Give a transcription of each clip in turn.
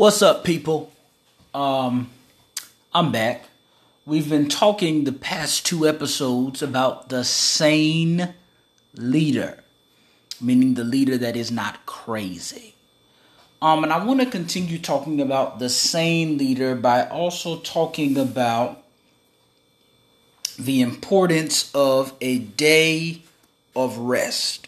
What's up, people? Um, I'm back. We've been talking the past two episodes about the sane leader, meaning the leader that is not crazy. Um, and I want to continue talking about the sane leader by also talking about the importance of a day of rest.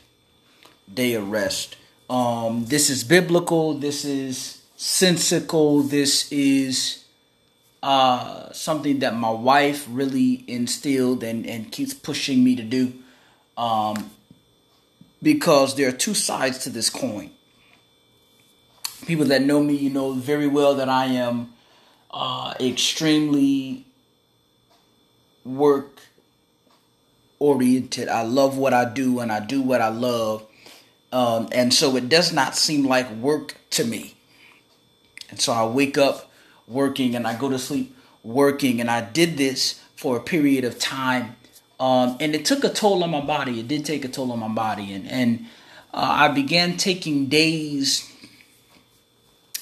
Day of rest. Um, this is biblical. This is sensical. This is uh, something that my wife really instilled and, and keeps pushing me to do. Um, because there are two sides to this coin. People that know me, you know very well that I am uh, extremely work oriented. I love what I do and I do what I love. Um, and so it does not seem like work to me. And so I wake up working and I go to sleep working. And I did this for a period of time. Um, and it took a toll on my body. It did take a toll on my body. And, and uh, I began taking days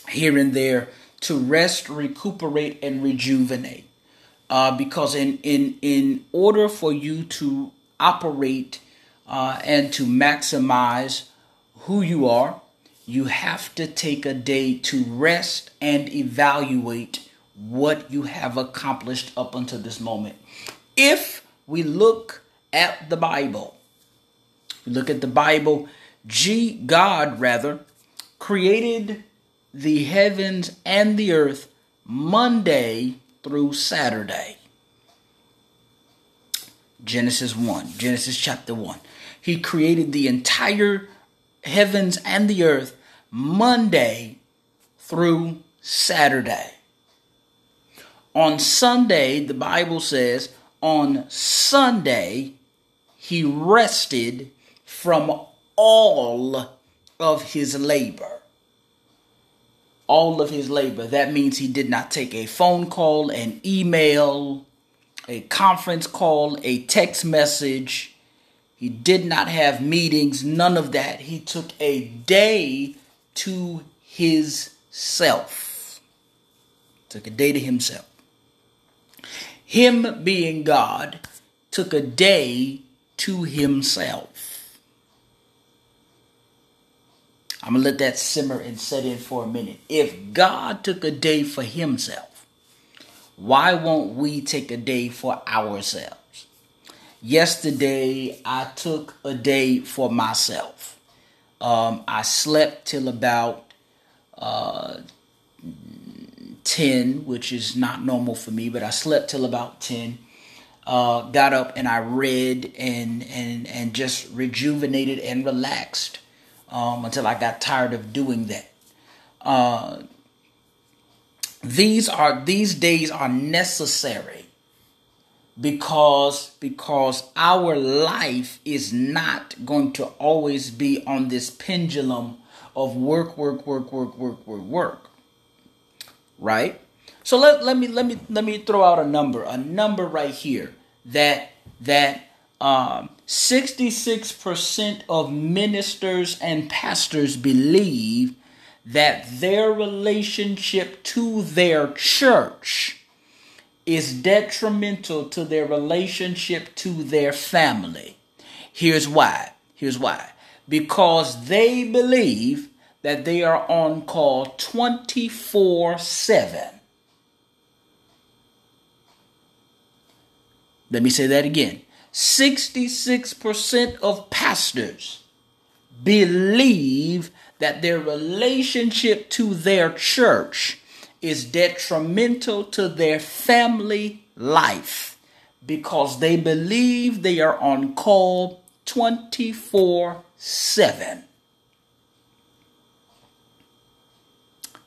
here and there to rest, recuperate, and rejuvenate. Uh, because in, in, in order for you to operate uh, and to maximize who you are, you have to take a day to rest and evaluate what you have accomplished up until this moment. If we look at the Bible, we look at the Bible, G God rather created the heavens and the earth Monday through Saturday. Genesis 1, Genesis chapter 1. He created the entire heavens and the earth Monday through Saturday. On Sunday, the Bible says, on Sunday, he rested from all of his labor. All of his labor. That means he did not take a phone call, an email, a conference call, a text message. He did not have meetings, none of that. He took a day to his self. Took a day to himself. Him being God took a day to himself. I'm going to let that simmer and set in for a minute. If God took a day for himself, why won't we take a day for ourselves? Yesterday, I took a day for myself. Um, I slept till about uh, 10, which is not normal for me, but I slept till about 10. Uh, got up and I read and, and, and just rejuvenated and relaxed um, until I got tired of doing that. Uh, these are these days are necessary because because our life is not going to always be on this pendulum of work work work work work work work. Right? So let, let me let me let me throw out a number a number right here that that um, 66% of ministers and pastors believe that their relationship to their church is detrimental to their relationship to their family. Here's why. Here's why. Because they believe that they are on call 24 7. Let me say that again. 66% of pastors believe that their relationship to their church is detrimental to their family life because they believe they are on call 24 7.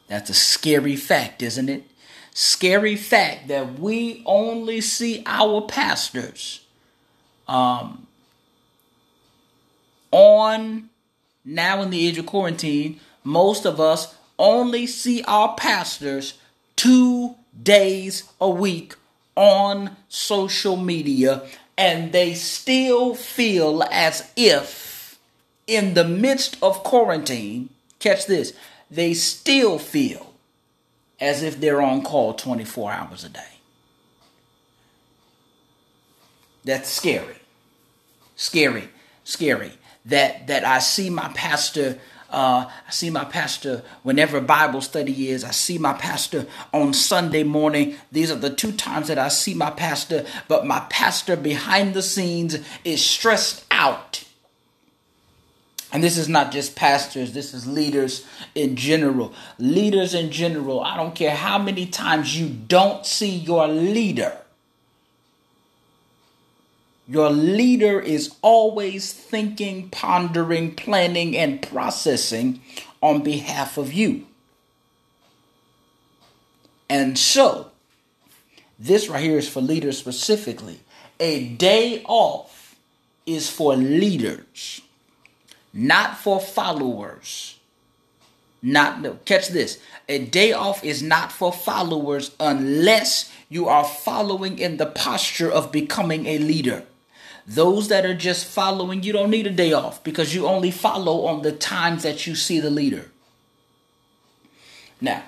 That's a scary fact, isn't it? Scary fact that we only see our pastors um, on now in the age of quarantine. Most of us only see our pastors two days a week on social media, and they still feel as if, in the midst of quarantine, catch this, they still feel as if they're on call 24 hours a day. That's scary. Scary. Scary. That that I see my pastor uh, I see my pastor whenever Bible study is. I see my pastor on Sunday morning. These are the two times that I see my pastor, but my pastor behind the scenes is stressed out. And this is not just pastors, this is leaders in general. Leaders in general, I don't care how many times you don't see your leader your leader is always thinking, pondering, planning, and processing on behalf of you. And so, this right here is for leaders specifically. A day off is for leaders, not for followers. Not no, catch this. A day off is not for followers unless you are following in the posture of becoming a leader. Those that are just following, you don't need a day off because you only follow on the times that you see the leader. Now,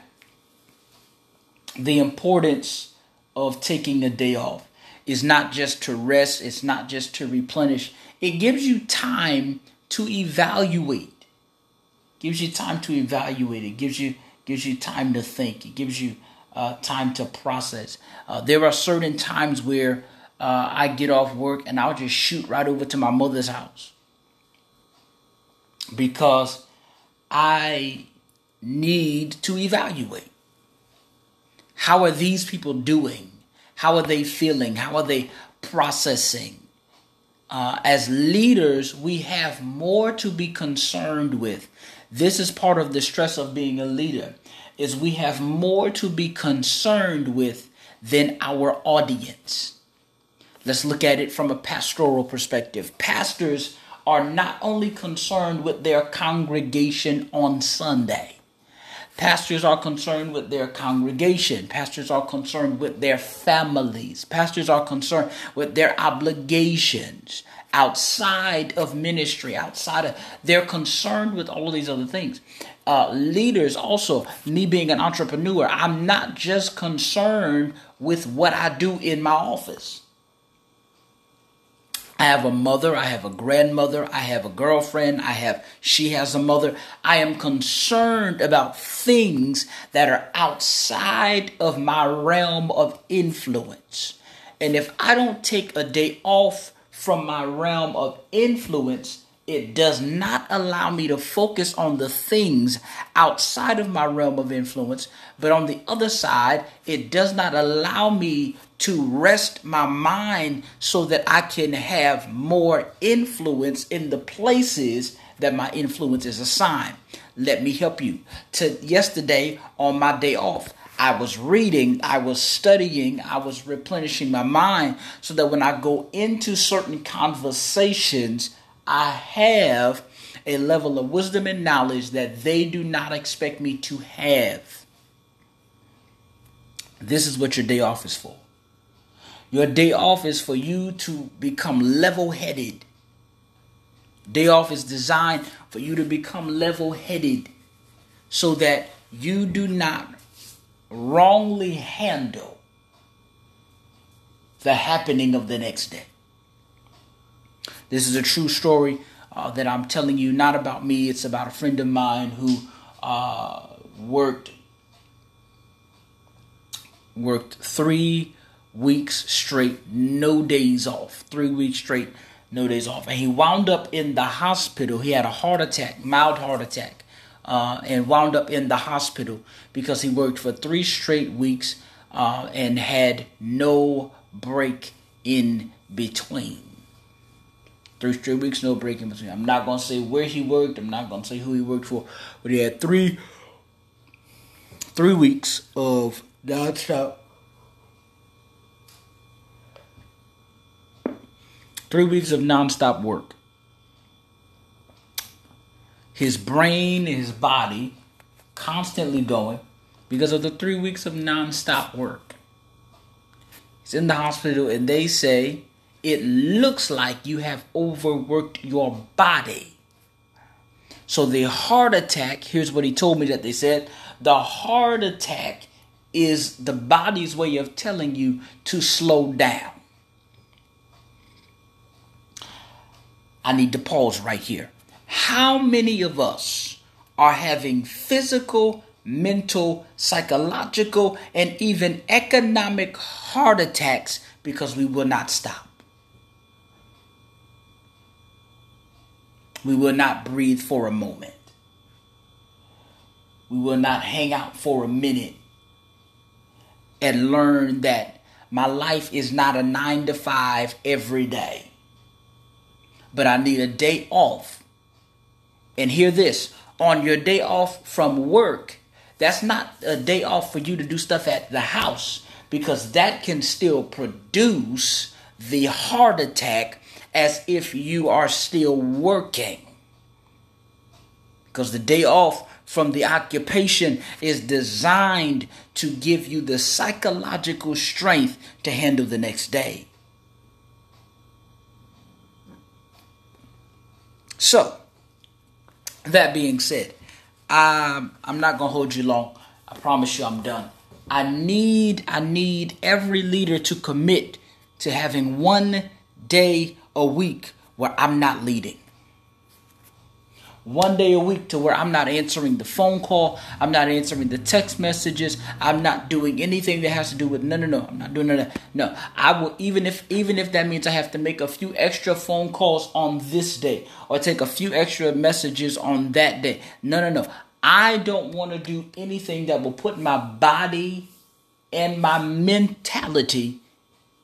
the importance of taking a day off is not just to rest, it's not just to replenish. It gives you time to evaluate. Gives you time to evaluate. It gives you gives you time to think. It gives you uh, time to process. Uh, there are certain times where uh, I get off work and I'll just shoot right over to my mother's house because I need to evaluate. How are these people doing? How are they feeling? How are they processing? Uh, as leaders, we have more to be concerned with. This is part of the stress of being a leader is we have more to be concerned with than our audience. Let's look at it from a pastoral perspective. Pastors are not only concerned with their congregation on Sunday. Pastors are concerned with their congregation. Pastors are concerned with their families. Pastors are concerned with their obligations outside of ministry, outside of, they're concerned with all of these other things. Uh, leaders also, me being an entrepreneur, I'm not just concerned with what I do in my office. I have a mother, I have a grandmother, I have a girlfriend, I have she has a mother. I am concerned about things that are outside of my realm of influence. And if I don't take a day off from my realm of influence, it does not allow me to focus on the things outside of my realm of influence. But on the other side, it does not allow me to rest my mind so that I can have more influence in the places that my influence is assigned. Let me help you. To yesterday on my day off, I was reading, I was studying, I was replenishing my mind so that when I go into certain conversations, I have a level of wisdom and knowledge that they do not expect me to have. This is what your day off is for. Your day off is for you to become level headed. Day off is designed for you to become level headed so that you do not wrongly handle the happening of the next day. This is a true story uh, that I'm telling you, not about me. It's about a friend of mine who uh, worked worked three weeks straight, no days off. Three weeks straight, no days off, and he wound up in the hospital. He had a heart attack, mild heart attack. Uh, and wound up in the hospital because he worked for three straight weeks uh, and had no break in between. Three straight weeks, no break in between. I'm not gonna say where he worked. I'm not gonna say who he worked for, but he had three three weeks of nonstop. Three weeks of nonstop work. His brain, his body, constantly going because of the three weeks of nonstop work. He's in the hospital, and they say it looks like you have overworked your body. So the heart attack, here's what he told me that they said the heart attack is the body's way of telling you to slow down. I need to pause right here. How many of us are having physical, mental, psychological, and even economic heart attacks because we will not stop? We will not breathe for a moment. We will not hang out for a minute and learn that my life is not a nine to five every day, but I need a day off. And hear this on your day off from work, that's not a day off for you to do stuff at the house because that can still produce the heart attack as if you are still working. Because the day off from the occupation is designed to give you the psychological strength to handle the next day. So, that being said, I'm, I'm not going to hold you long. I promise you I'm done. I need I need every leader to commit to having one day a week where I'm not leading one day a week to where I'm not answering the phone call, I'm not answering the text messages, I'm not doing anything that has to do with no no no, I'm not doing that. No, I will even if even if that means I have to make a few extra phone calls on this day or take a few extra messages on that day. No no no. I don't want to do anything that will put my body and my mentality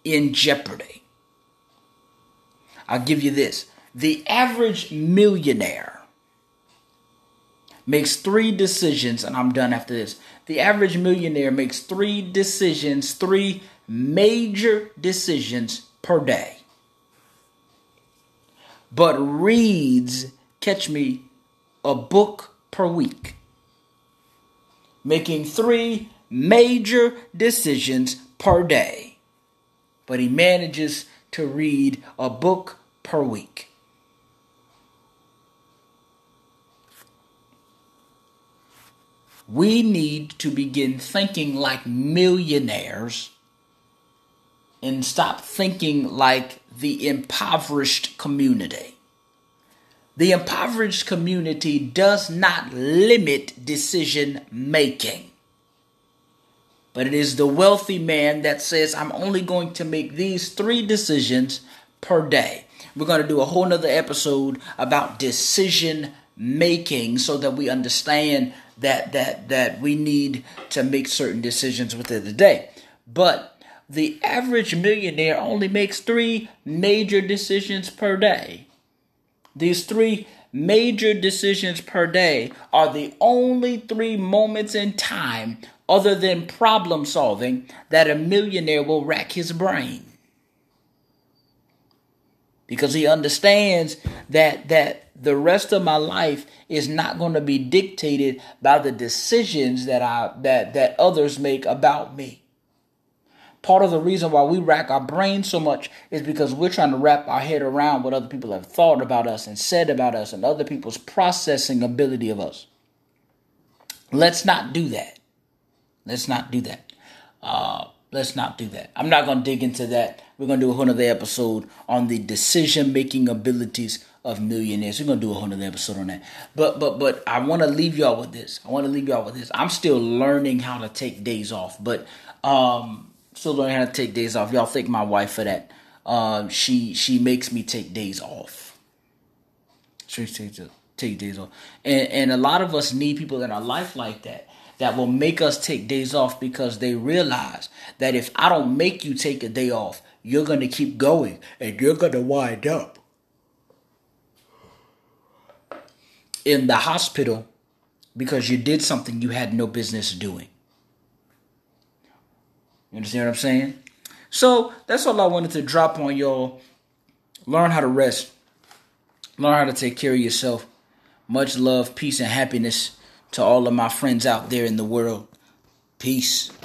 in jeopardy. I'll give you this. The average millionaire makes three decisions, and I'm done after this. The average millionaire makes three decisions, three major decisions per day, but reads, catch me, a book per week. Making three major decisions per day, but he manages to read a book per week. We need to begin thinking like millionaires and stop thinking like the impoverished community. The impoverished community does not limit decision making. But it is the wealthy man that says, I'm only going to make these three decisions per day. We're going to do a whole nother episode about decision making so that we understand that that that we need to make certain decisions within the day. But the average millionaire only makes three major decisions per day. These three major decisions per day are the only three moments in time other than problem solving that a millionaire will rack his brain because he understands that that the rest of my life is not going to be dictated by the decisions that I that that others make about me. Part of the reason why we rack our brains so much is because we're trying to wrap our head around what other people have thought about us and said about us and other people's processing ability of us. Let's not do that. Let's not do that. Uh, let's not do that. I'm not going to dig into that. We're going to do a whole other episode on the decision making abilities of millionaires. We're going to do a whole other episode on that. But but but I want to leave y'all with this. I want to leave y'all with this. I'm still learning how to take days off, but um still learning how to take days off. Y'all thank my wife for that. Um she she makes me take days off. She takes take days off. And and a lot of us need people in our life like that that will make us take days off because they realize that if I don't make you take a day off, you're going to keep going and you're going to wind up in the hospital because you did something you had no business doing. You understand what I'm saying? So that's all I wanted to drop on y'all. Learn how to rest. Learn how to take care of yourself. Much love, peace, and happiness to all of my friends out there in the world. Peace.